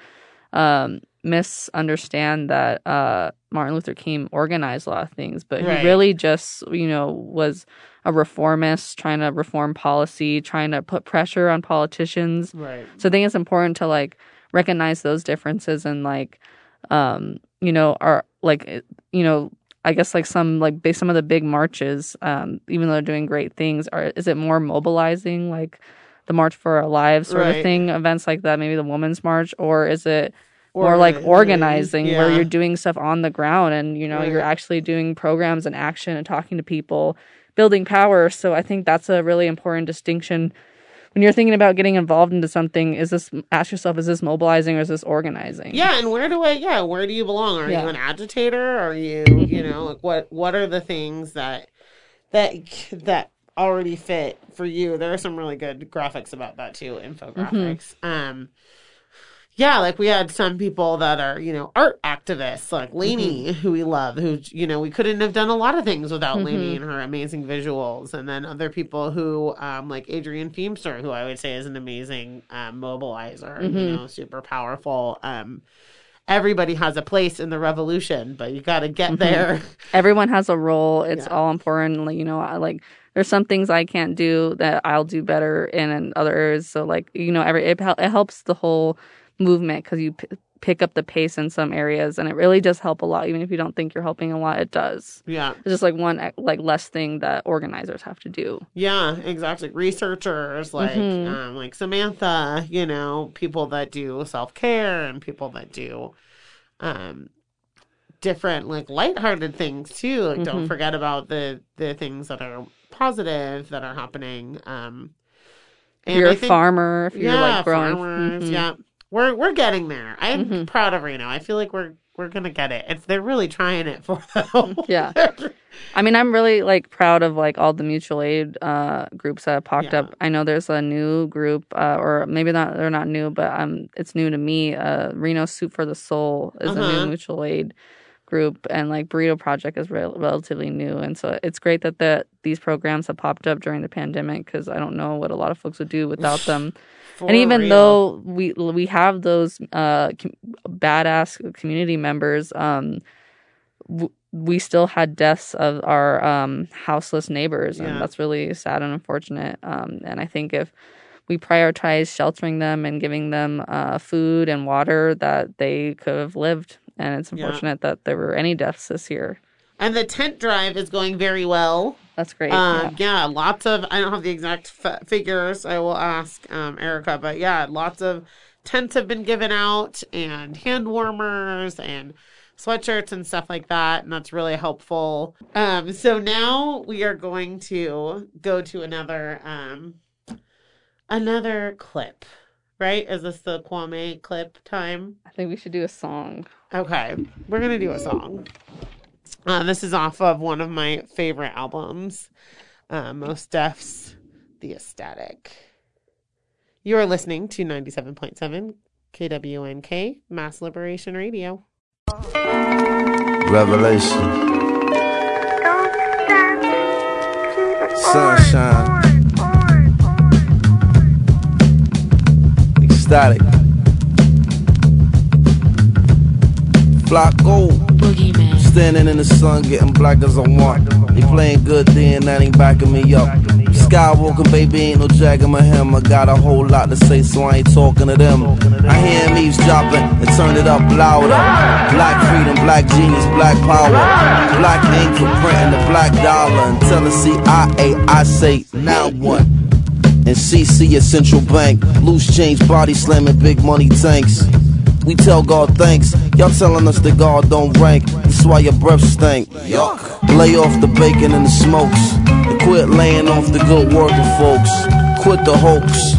um, misunderstand that uh, Martin Luther King organized a lot of things, but Right. he really just, you know, was a reformist, trying to reform policy, trying to put pressure on politicians. Right. So I think it's important to like recognize those differences and like um you know are like you know I guess like some like based some of the big marches um even though they're doing great things are is it more mobilizing like the March for Our Lives sort Right. of thing events like that maybe the Women's March or is it more like Organizing, organizing where you're doing stuff on the ground and you know you're actually doing programs and action and talking to people building power? So I think that's a really important distinction when you're thinking about getting involved into something, is this ask yourself, is this mobilizing or is this organizing? Yeah, and where do I? Yeah, where do you belong? Are Yeah. you an agitator? Are you, you know, like what? What are the things that that that already fit for you? There are some really good graphics about that too, infographics. Um, yeah, like we had some people that are, you know, art activists, like Lainey, who we love, who, you know, we couldn't have done a lot of things without Lainey and her amazing visuals. And then other people who, um, like Adrian Feemster, who I would say is an amazing um, mobilizer, you know, super powerful. Um, everybody has a place in the revolution, but you got to get Mhm. there. Everyone has a role. It's Yeah. all important. Like, you know, I, like there's some things I can't do that I'll do better in, and other areas. So like you know, every it, it helps the whole movement because you p- pick up the pace in some areas, and it really does help a lot. Even if you don't think you're helping a lot, it does. Yeah. It's just like one like less thing that organizers have to do. Yeah, exactly. Researchers like Mhm. um, like Samantha, you know, people that do self care and people that do um different like lighthearted things too. Like don't Mhm. forget about the the things that are positive that are happening. Um If you're I a think- farmer, if you're like growing, farmers, Mhm. yeah. We're we're getting there. I'm Mhm. proud of Reno. I feel like we're we're gonna get it. It's they're really trying it for them. Yeah. I mean, I'm really like proud of like all the mutual aid uh, groups that have popped Yeah. up. I know there's a new group, uh, or maybe not. They're not new, but um, it's new to me. Uh, Reno Soup for the Soul is a Uh-huh. new mutual aid group, and like Burrito Project is rel- relatively new. And so it's great that the these programs have popped up during the pandemic because I don't know what a lot of folks would do without them. For and even real. though we we have those uh com- badass community members um w- we still had deaths of our um houseless neighbors Yeah. and that's really sad and unfortunate um and i think if we prioritize sheltering them and giving them uh food and water that they could have lived and it's Yeah. unfortunate that there were any deaths this year and the tent drive is going very well. That's great Um, yeah. yeah. lots of. I don't have the exact f- figures. I will ask um, Erica, but yeah, lots of tents have been given out and hand warmers and sweatshirts and stuff like that, and that's really helpful. Um, so now we are going to go to another um, another clip. Right? Is this the Kwame clip time? i think we should do a song Okay, we're gonna do a song. Uh, this is off of one of my favorite albums, uh, Mos Def's "The Ecstatic." You are listening to ninety-seven point seven KWNK Mass Liberation Radio. Revelation. Sunshine. Ecstatic. Flock gold. Standing in the sun, getting black as I want. They playing good, then that ain't backing me up. Skywalker, baby, ain't no jagging my hem. I got a whole lot to say, so I ain't talking to them. I hear him eavesdropping and turn it up louder. Black freedom, black genius, black power. Black ink for printing the black dollar. Until the CIA, I say, now what? and CC at Central Bank. Loose change, body slamming, big money tanks. We tell God thanks. Y'all telling us that God don't rank. That's why your breath stink. Yuck. Lay off the bacon and the smokes. And quit laying off the good working folks. Quit the hoax.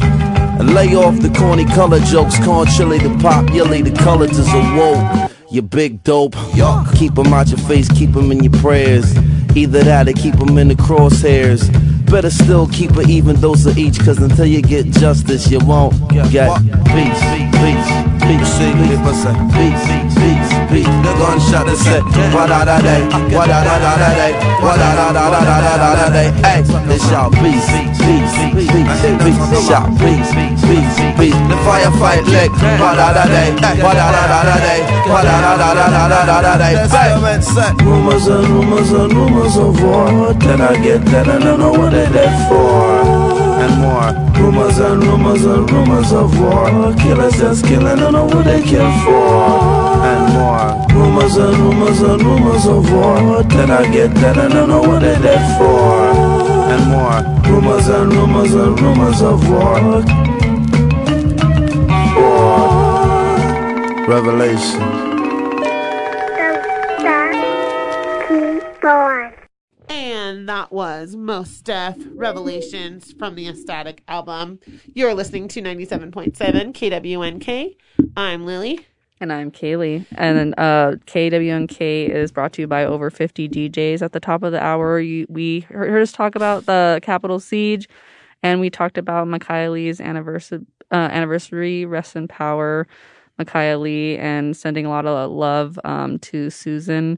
And lay off the corny color jokes. Corn chili, the pop, yelly, the colors is awoke. You big dope. Yuck. Keep 'em out your face, keep keep 'em in your prayers. Either that or keep keep 'em in the crosshairs. Better still keep an even dose of each, cause until you get justice, you won't get peace. Peace, peace, peace, peace, peace, peace. The gunshot that said, wa da da day, wa da da da da day, wa da da da da da da da da day. Hey, they shout peace, peace, peace, peace, shout peace, peace, peace. The firefight leg, wa da da day, wa da da da da day, wa da da da da da da da day. Hey, rumors and rumors and rumors of war. Then I get that and I know what they're there for. And more rumors and rumors and rumors of war. Killers just killing, don't know what they kill for. And more rumors and rumors and rumors of war. Then I get that and I know what they're there for. And more rumors and rumors and rumors of war. War. Revelation. That was Mos Def Revelations from the Ecstatic album. You're listening to 97.7 KWNK. I'm Lily. And I'm Kaylee. And uh, KWNK is brought to you by over 50 DJs. At the top of the hour, we heard us talk about the Capitol Siege, and we talked about Miciah Lee's anniversary, uh, anniversary Rest in Power, Miciah Lee, and sending a lot of love um, to Susan.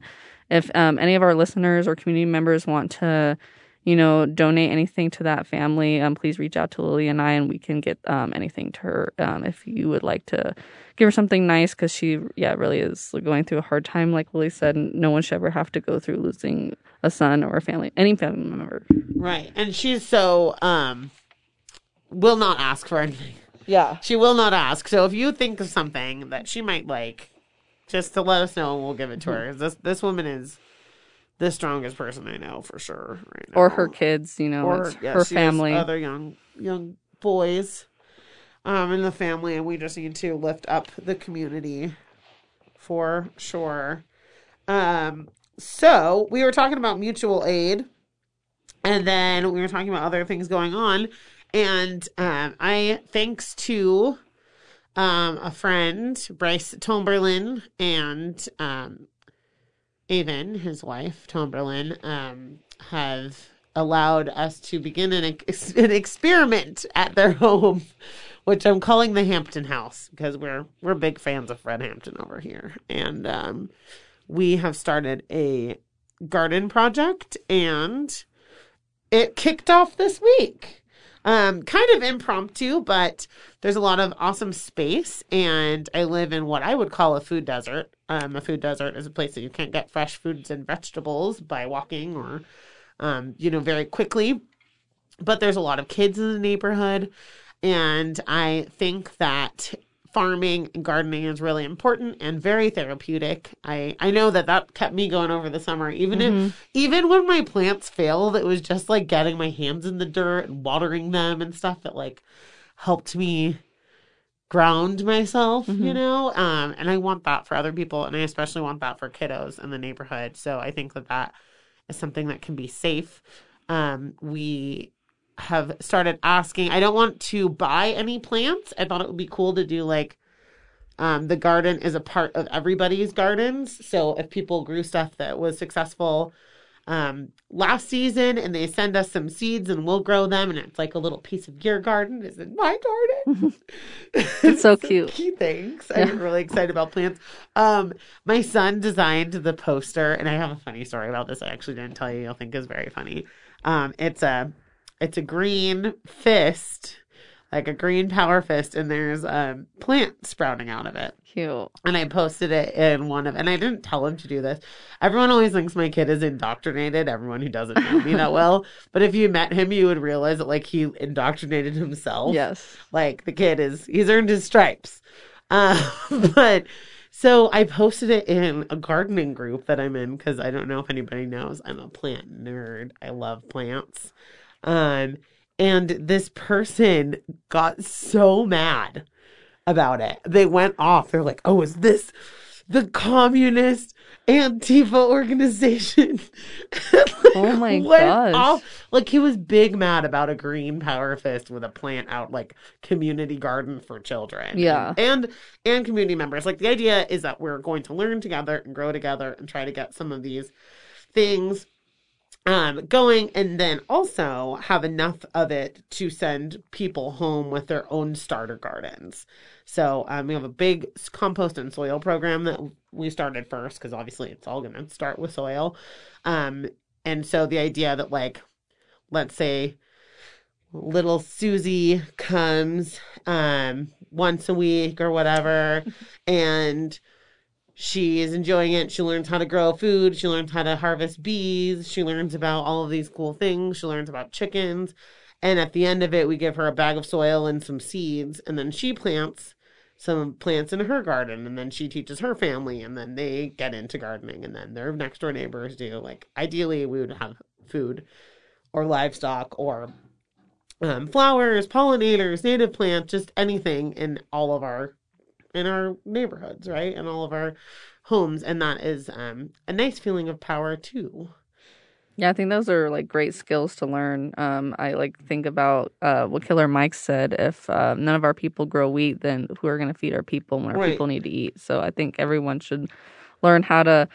If um, any of our listeners or community members want to you know, donate anything to that family, um, please reach out to Lily and I, and we can get um, anything to her um, if you would like to give her something nice because she, yeah, really is going through a hard time. Like Lily said, no one should ever have to go through losing a son or a family, any family member. Right. And she's so um will not ask for anything. Yeah. She will not ask. So if you think of something that she might like, just to let us know and we'll give it to her. This this woman is the strongest person I know for sure right now. Or her kids, you know, Or yeah, her family. other young young boys um in the family and we just need to lift up the community for sure. Um so we were talking about mutual aid and then we were talking about other things going on and um I thanks to um a friend Bryce Tomberlin and um Avon, his wife, Tomberlin, um, have allowed us to begin an, ex- an experiment at their home, which I'm calling the Hampton House because we're we're big fans of Fred Hampton over here, and um, we have started a garden project, and it kicked off this week. Um, kind of impromptu, but there's a lot of awesome space, and I live in what I would call a food desert. Um, a food desert is a place that you can't get fresh foods and vegetables by walking or, um, you know, very quickly. But there's a lot of kids in the neighborhood, and I think that farming and gardening is really important and very therapeutic. I I know that that kept me going over the summer. Even if even when my plants failed, it was just like getting my hands in the dirt and watering them and stuff that like helped me ground myself, you know? Um, and I want that for other people. And I especially want that for kiddos in the neighborhood. So I think that that is something that can be safe. Um, we have started asking, I don't want to buy any plants. I thought it would be cool to do like, um, the garden is a part of everybody's gardens. So if people grew stuff that was successful, um, last season and they send us some seeds and we'll grow them and it's like a little piece of your garden is in my garden. It's so cute. Key things. I'm really excited about plants. Um, my son designed the poster and I have a funny story about this. I actually didn't tell you. You'll think is very funny. Um, it's a it's a green fist, like a green power fist, and there's a plant sprouting out of it Cute. and I posted it in one of, and I didn't tell him to do this. Everyone always thinks my kid is indoctrinated. Everyone who doesn't know me that well, but if you met him, you would realize that like he indoctrinated himself. Yes. like the kid is he's earned his stripes. Uh, but so I posted it in a gardening group that I'm in because I don't know if anybody knows I'm a plant nerd. I love plants. Um, and this person got so mad about it. They went off. They're like, "Oh, is this the communist Antifa organization?" Oh my gosh. off. Like he was big mad about a green power fist with a plant out like community garden for children. Yeah. And and community members. Like the idea is that we're going to learn together and grow together and try to get some of these things um, going and then also have enough of it to send people home with their own starter gardens. So um, we have a big compost and soil program that we started first because obviously it's all going to start with soil. Um, and so the idea that like, let's say little Susie comes um, once a week or whatever, and she is enjoying it. She learns how to grow food. She learns how to harvest bees. She learns about all of these cool things. She learns about chickens. And at the end of it, we give her a bag of soil and some seeds. And then she plants some plants in her garden. And then she teaches her family. And then they get into gardening. And then their next door neighbors do. Like, ideally, we would have food or livestock or um, flowers, pollinators, native plants, just anything in all of our in our neighborhoods, right? In all of our homes, and that is um, a nice feeling of power too. Yeah, I think those are like great skills to learn. Um, I like think about uh, what Killer Mike said: if uh, none of our people grow wheat, then who are going to feed our people when our Right. people need to eat? So I think everyone should learn how to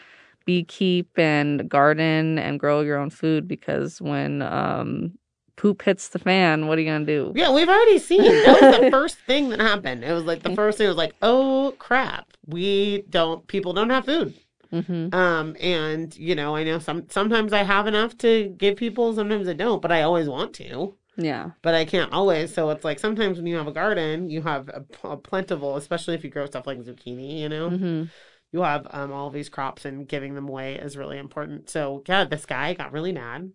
beekeep and garden and grow your own food because when um, poop hits the fan, what are you going to do? Yeah, we've already seen that was the first thing that happened. It was like the first thing was like, oh crap, we don't people don't have food. Mm-hmm. Um, and you know, I know some sometimes I have enough to give people, sometimes I don't, but I always want to. Yeah. But I can't always. So it's like sometimes when you have a garden, you have a, a plentiful, especially if you grow stuff like zucchini. You know, Mm-hmm. you have um all these crops, and giving them away is really important. So yeah, this guy got really mad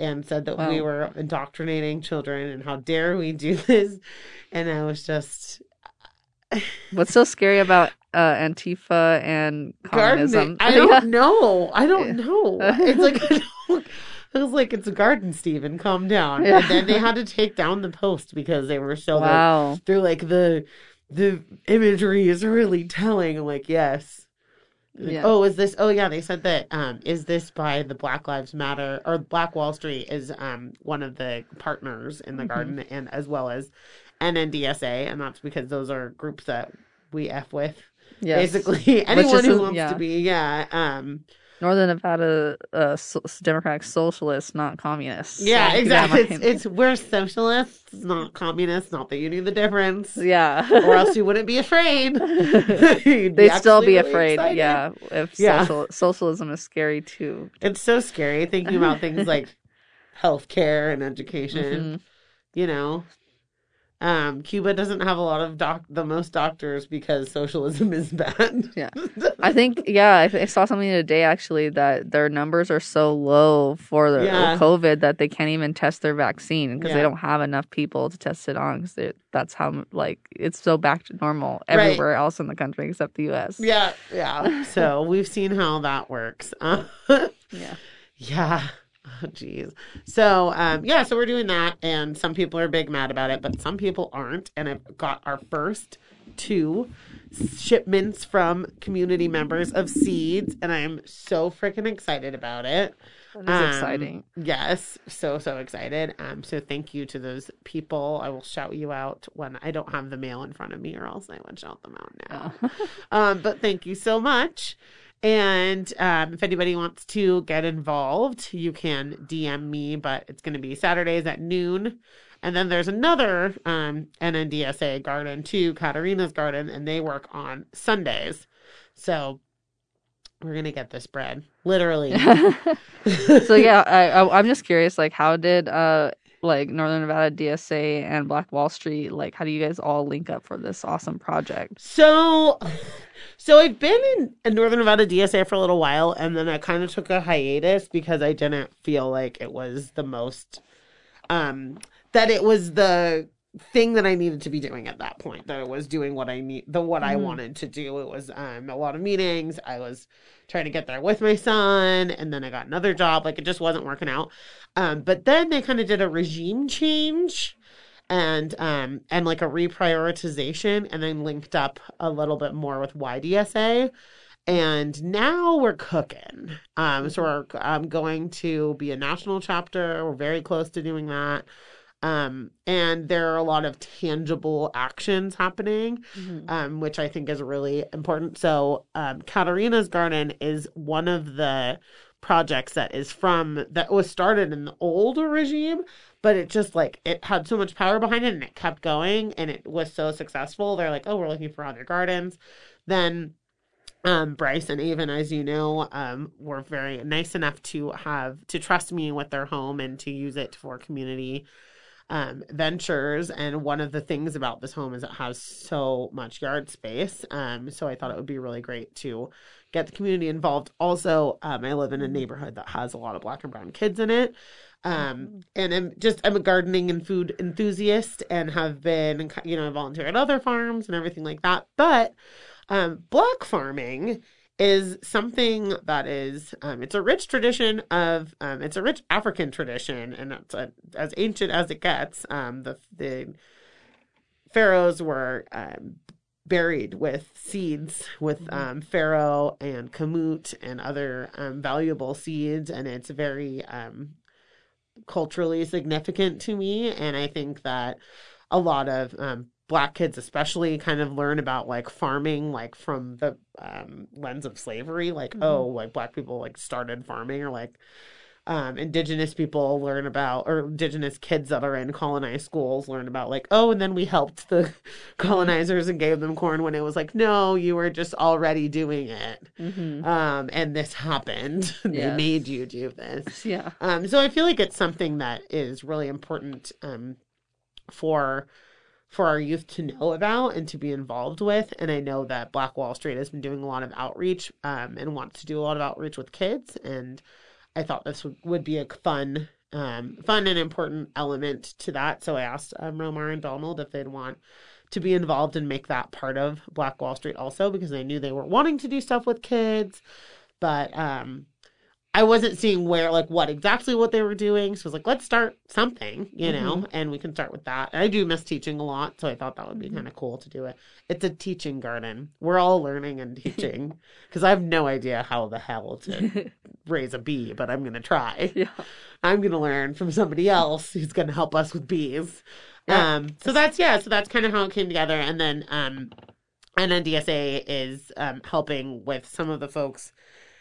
and said that we were indoctrinating children, and how dare we do this? And I was just What's so scary about uh, Antifa and communism? gardening. I don't know. I don't know. It's like I don't, it was like it's a garden, Stephen. Calm down. Yeah. And then they had to take down the post because they were so like, they're like the the imagery is really telling. I'm like, yes. Yeah. Oh, is this? Oh, yeah. They said that. Um, is this by the Black Lives Matter or Black Wall Street is um one of the partners in the Mm-hmm. garden, and as well as NNDSA, and that's because those are groups that we f with. Yes. Basically, anyone who wants yeah. to be, yeah, um, Northern Nevada uh, so- Democratic Socialists, not communists. yeah, So keep that in exactly. It's, it's we're socialists, not communists. Not that you knew the difference, yeah. or else you wouldn't be afraid. They'd still be really afraid. excited. Yeah. If Yeah. social socialism is scary too. It's so scary thinking about things like healthcare and education. Mhm. You know, um, Cuba doesn't have a lot of doc the most doctors because socialism is bad. Yeah. I think yeah, I, I saw something today actually that their numbers are so low for the Yeah. COVID that they can't even test their vaccine because Yeah. they don't have enough people to test it on because that's how like it's so back to normal Right. everywhere else in the country except the U.S. yeah, yeah. So we've seen how that works. Yeah. Yeah. Oh, geez. So, um, yeah, so we're doing that, and some people are big mad about it, but some people aren't. And I've got our first two shipments from community members of seeds, and I am so freaking excited about it. That is Um, exciting. Yes, so so excited. Um, so thank you to those people. I will shout you out when I don't have the mail in front of me, or else I would shout them out now. um, but thank you so much. And um, if anybody wants to get involved, you can DM me, but it's going to be Saturdays at noon. And then there's another um, NNDSA garden too, Katarina's garden, and they work on Sundays. So we're going to get this bread, literally. so yeah, I, I I'm just curious, like how did uh like Northern Nevada DSA and Black Wall Street, like how do you guys all link up for this awesome project? So, so I've been in, in Northern Nevada DSA for a little while, and then I kind of took a hiatus because I didn't feel like it was the most, um, that it was the thing that I needed to be doing at that point. That it was doing what I need, the what I Mhm. wanted to do. It was um a lot of meetings. I was trying to get there with my son, and then I got another job. Like it just wasn't working out. Um, but then they kind of did a regime change and um and like a reprioritization and then linked up a little bit more with YDSA and now we're cooking um so we're um, going to be a national chapter we're very close to doing that um and there are a lot of tangible actions happening um which I think is really important. So um Katarina's garden is one of the projects that is from that was started in the old regime but it just like it had so much power behind it and it kept going and it was so successful. They're like oh we're looking for other gardens. Then um bryce and avon as you know um were very nice enough to have to trust me with their home and to use it for community um, ventures. And one of the things about this home is it has so much yard space. Um, so I thought it would be really great to get the community involved. Also, um, I live in a neighborhood that has a lot of black and brown kids in it. Um, and I'm just, I'm a gardening and food enthusiast and have been, you know, volunteer at other farms and everything like that. But, um, black farming is something that is um, it's a rich tradition of um, it's a rich African tradition and it's a, as ancient as it gets. Um, the the pharaohs were um, buried with seeds with um, farro and kamut and other um, valuable seeds, and it's very um, culturally significant to me. And I think that a lot of um, black kids especially kind of learn about like farming like from the um, lens of slavery like oh like black people like started farming or like um, indigenous people learn about, or indigenous kids that are in colonized schools learn about, like, oh, and then we helped the colonizers and gave them corn when it was like, no, you were just already doing it. Mm-hmm. Um, and this happened. they Yes. made you do this. Yeah. Um, so I feel like it's something that is really important um, for for our youth to know about and to be involved with. And I know that Black Wall Street has been doing a lot of outreach um, and wants to do a lot of outreach with kids. And I thought this would, would be a fun, um, fun and important element to that. So I asked um, Romar and Donald if they'd want to be involved and make that part of Black Wall Street also because I knew they were wanting to do stuff with kids, but um, I wasn't seeing where like what exactly what they were doing. So I was like, let's start something, you know, and we can start with that. And I do miss teaching a lot, so I thought that would be kind of cool to do it. It's a teaching garden. We're all learning and teaching because I have no idea how the hell to raise a bee, but I'm gonna try. Yeah. I'm gonna learn from somebody else who's gonna help us with bees. Yeah. Um, so that's yeah, so that's kind of how it came together, and then um, and then DSA is um helping with some of the folks.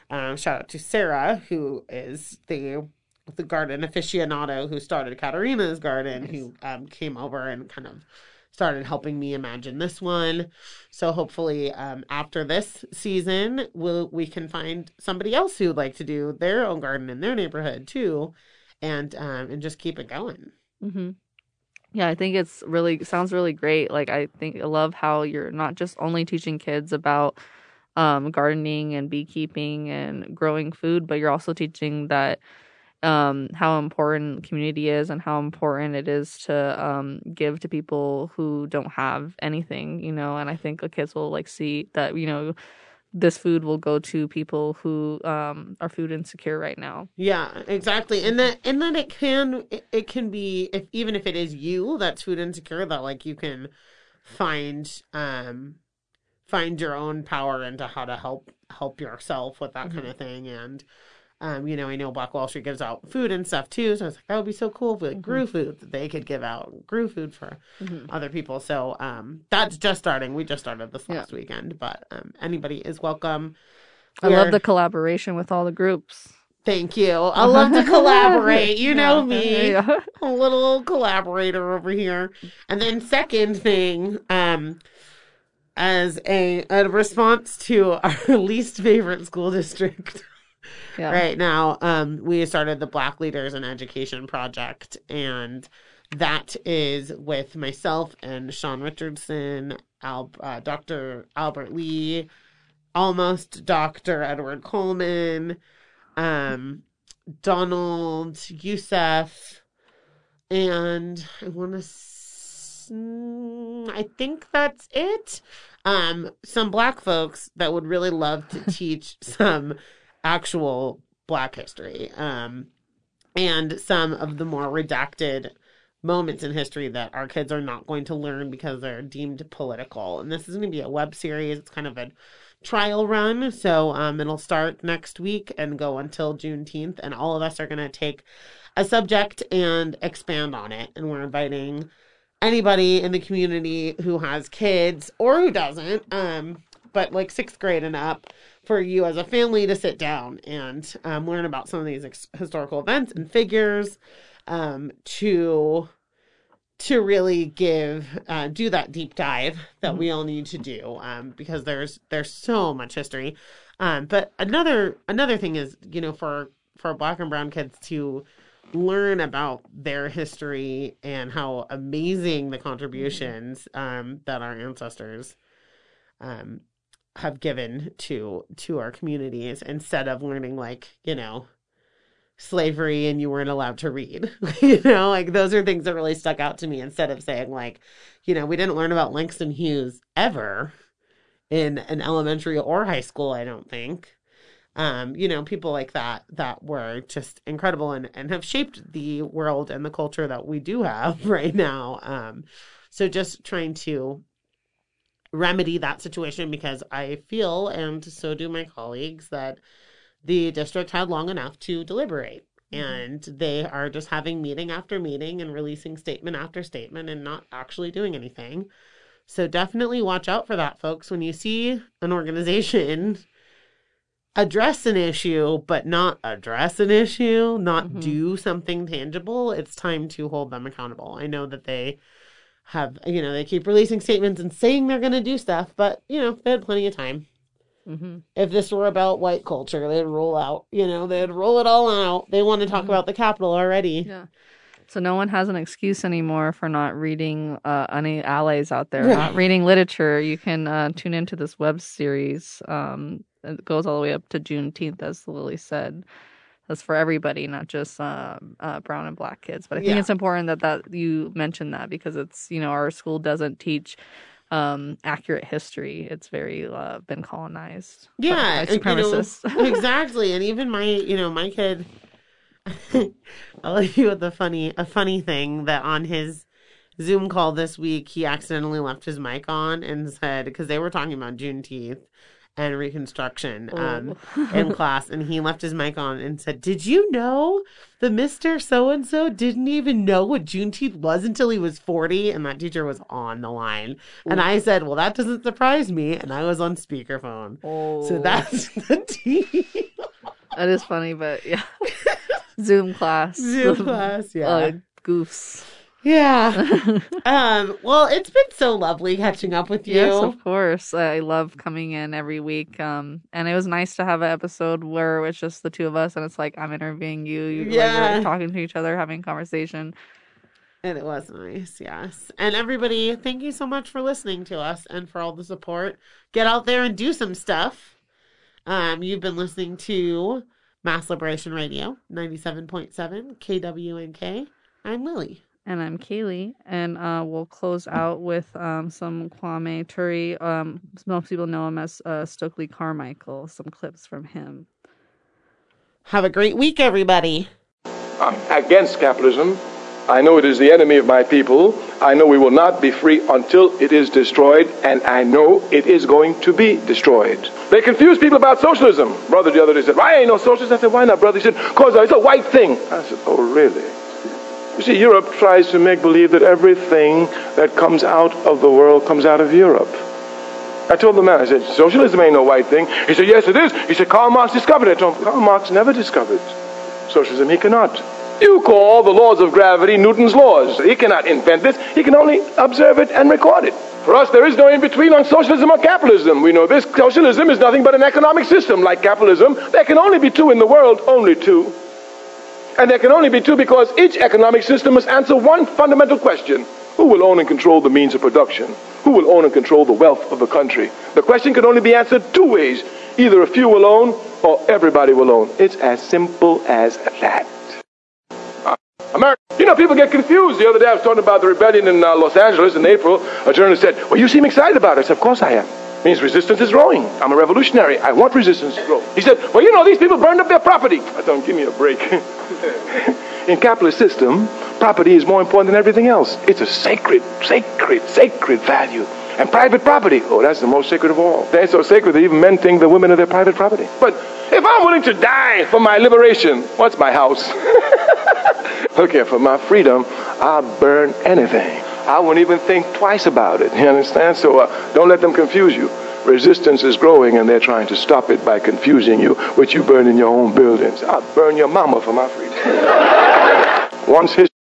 Um, shout out to Sarah, who is the the garden aficionado who started Katarina's garden, who um came over and kind of started helping me imagine this one. So hopefully, um, after this season, we'll we can find somebody else who'd like to do their own garden in their neighborhood too, and um, and just keep it going. hmm Yeah, I think it's really sounds really great. Like I think I love how you're not just only teaching kids about um, gardening and beekeeping and growing food, but you're also teaching that um, how important community is and how important it is to um, give to people who don't have anything, you know. And I think the kids will like see that you know this food will go to people who um, are food insecure right now. Yeah, exactly. And that and that it can it, it can be if even if it is you that's food insecure that like you can find um find your own power into how to help help yourself with that kind of thing and um you know I know Black Wall Street gives out food and stuff too so I was like that would be so cool if we like, grew food that they could give out grew food for other people so um that's just starting we just started this Yeah. last weekend but um anybody is welcome I love the collaboration with all the groups. Thank you. I love to collaborate. You know Yeah. me. Yeah. A little collaborator over here. And then second thing, um, as a, a response to our least favorite school district Yeah. right now, um, we started the Black Leaders in Education Project, and that is with myself and Sean Richardson, Al, uh, Dr. Albert Lee, almost Dr. Edward Coleman, um, Donald Youssef, and I want to. S- I think that's it. Um, some black folks that would really love to teach some actual black history. Um, and some of the more redacted moments in history that our kids are not going to learn because they're deemed political. And this is going to be a web series. It's kind of a trial run. So um, it'll start next week and go until Juneteenth. And all of us are going to take a subject and expand on it. And we're inviting anybody in the community who has kids or who doesn't, um, but like sixth grade and up, for you as a family to sit down and um, learn about some of these ex- historical events and figures um, to to really give uh, do that deep dive that we all need to do um, because there's there's so much history. Um, but another another thing is you know for for black and brown kids to learn about their history and how amazing the contributions um, that our ancestors um, have given to to our communities instead of learning like you know slavery and you weren't allowed to read you know? Like those are things that really stuck out to me instead of saying like you know we didn't learn about langston hughes ever in an elementary or high school i don't think um you know people like that that were just incredible and and have shaped the world and the culture that we do have right now um so just trying to remedy that situation because I feel, and so do my colleagues, that the district had long enough to deliberate. And they are just having meeting after meeting and releasing statement after statement and not actually doing anything. So definitely watch out for that, folks. When you see an organization address an issue, but not address an issue, not do something tangible, it's time to hold them accountable. I know that they have, you know, they keep releasing statements and saying they're going to do stuff, but, you know, they had plenty of time. hmm If this were about white culture, they'd roll out, you know, they'd roll it all out. They want to talk about the Capitol already. Yeah. So no one has an excuse anymore for not reading uh, any allies out there, not reading literature. You can uh, tune into this web series. Um, it goes all the way up to Juneteenth, as Lily said. That's for everybody, not just um uh, brown and black kids. But I think Yeah. it's important that that you mention that because it's you know our school doesn't teach um, accurate history. It's very uh, been colonized. Yeah, and, you know, supremacists. exactly. And even my, you know, my kid. I'll leave you with a funny, a funny thing that on his Zoom call this week, he accidentally left his mic on and said because they were talking about Juneteenth and Reconstruction um, in class, and he left his mic on and said, "Did you know the Mister So and So didn't even know what Juneteenth was until he was 40?" And that teacher was on the line, and I said, "Well, that doesn't surprise me," and I was on speakerphone. So Oh. that's the tea. That is funny, but yeah. Zoom class. Zoom class, yeah. Uh, goofs. Yeah. Um, well, it's been so lovely catching up with you. Yes, of course. I love coming in every week. Um, and it was nice to have an episode where it's just the two of us, and it's like I'm interviewing you, you Yeah. are talking to each other, having conversation. And it was nice, yes. And everybody, thank you so much for listening to us and for all the support. Get out there and do some stuff. Um, you've been listening to Mass Liberation Radio, 97.7 KWNK. I'm Lily. And I'm Kaylee, and uh, we'll close out with um, some Kwame Ture. Um, most people know him as uh, Stokely Carmichael. Some clips from him. Have a great week, everybody. I'm against capitalism. I know it is the enemy of my people. I know we will not be free until it is destroyed, and I know it is going to be destroyed. They confuse people about socialism. Brother the other day said, Why ain't no socialist? I said, Why not, brother? He said, Because it's a white thing. I said, Oh, really? You see, Europe tries to make believe that everything that comes out of the world comes out of Europe. I told the man, I said, Socialism ain't no white thing. He said, Yes, it is. He said, Karl Marx discovered it. I told him, Karl Marx never discovered socialism. He cannot. You call the laws of gravity Newton's laws. He cannot invent this. He can only observe it and record it. For us, there is no in between on socialism or capitalism. We know this. Socialism is nothing but an economic system like capitalism. There can only be two in the world, only two. And there can only be two because each economic system must answer one fundamental question. Who will own and control the means of production? Who will own and control the wealth of the country? The question can only be answered two ways. Either a few will own or everybody will own. It's as simple as that. America. You know, people get confused. The other day I was talking about the rebellion in uh, Los Angeles in April. A journalist said, Well, you seem excited about it. I said, Of course I am. It means resistance is growing. I'm a revolutionary. I want resistance to grow. He said, Well, you know, these people burned up their property. I told Give me a break. in capitalist system, property is more important than everything else. It's a sacred, sacred, sacred value. And private property, oh, that's the most sacred of all. They're so sacred that even men think the women are their private property. But if I'm willing to die for my liberation, what's my house? okay, for my freedom, I'll burn anything. I won't even think twice about it. You understand? So uh, don't let them confuse you. Resistance is growing, and they're trying to stop it by confusing you with you burning your own buildings. I'll burn your mama for my freedom. Once history.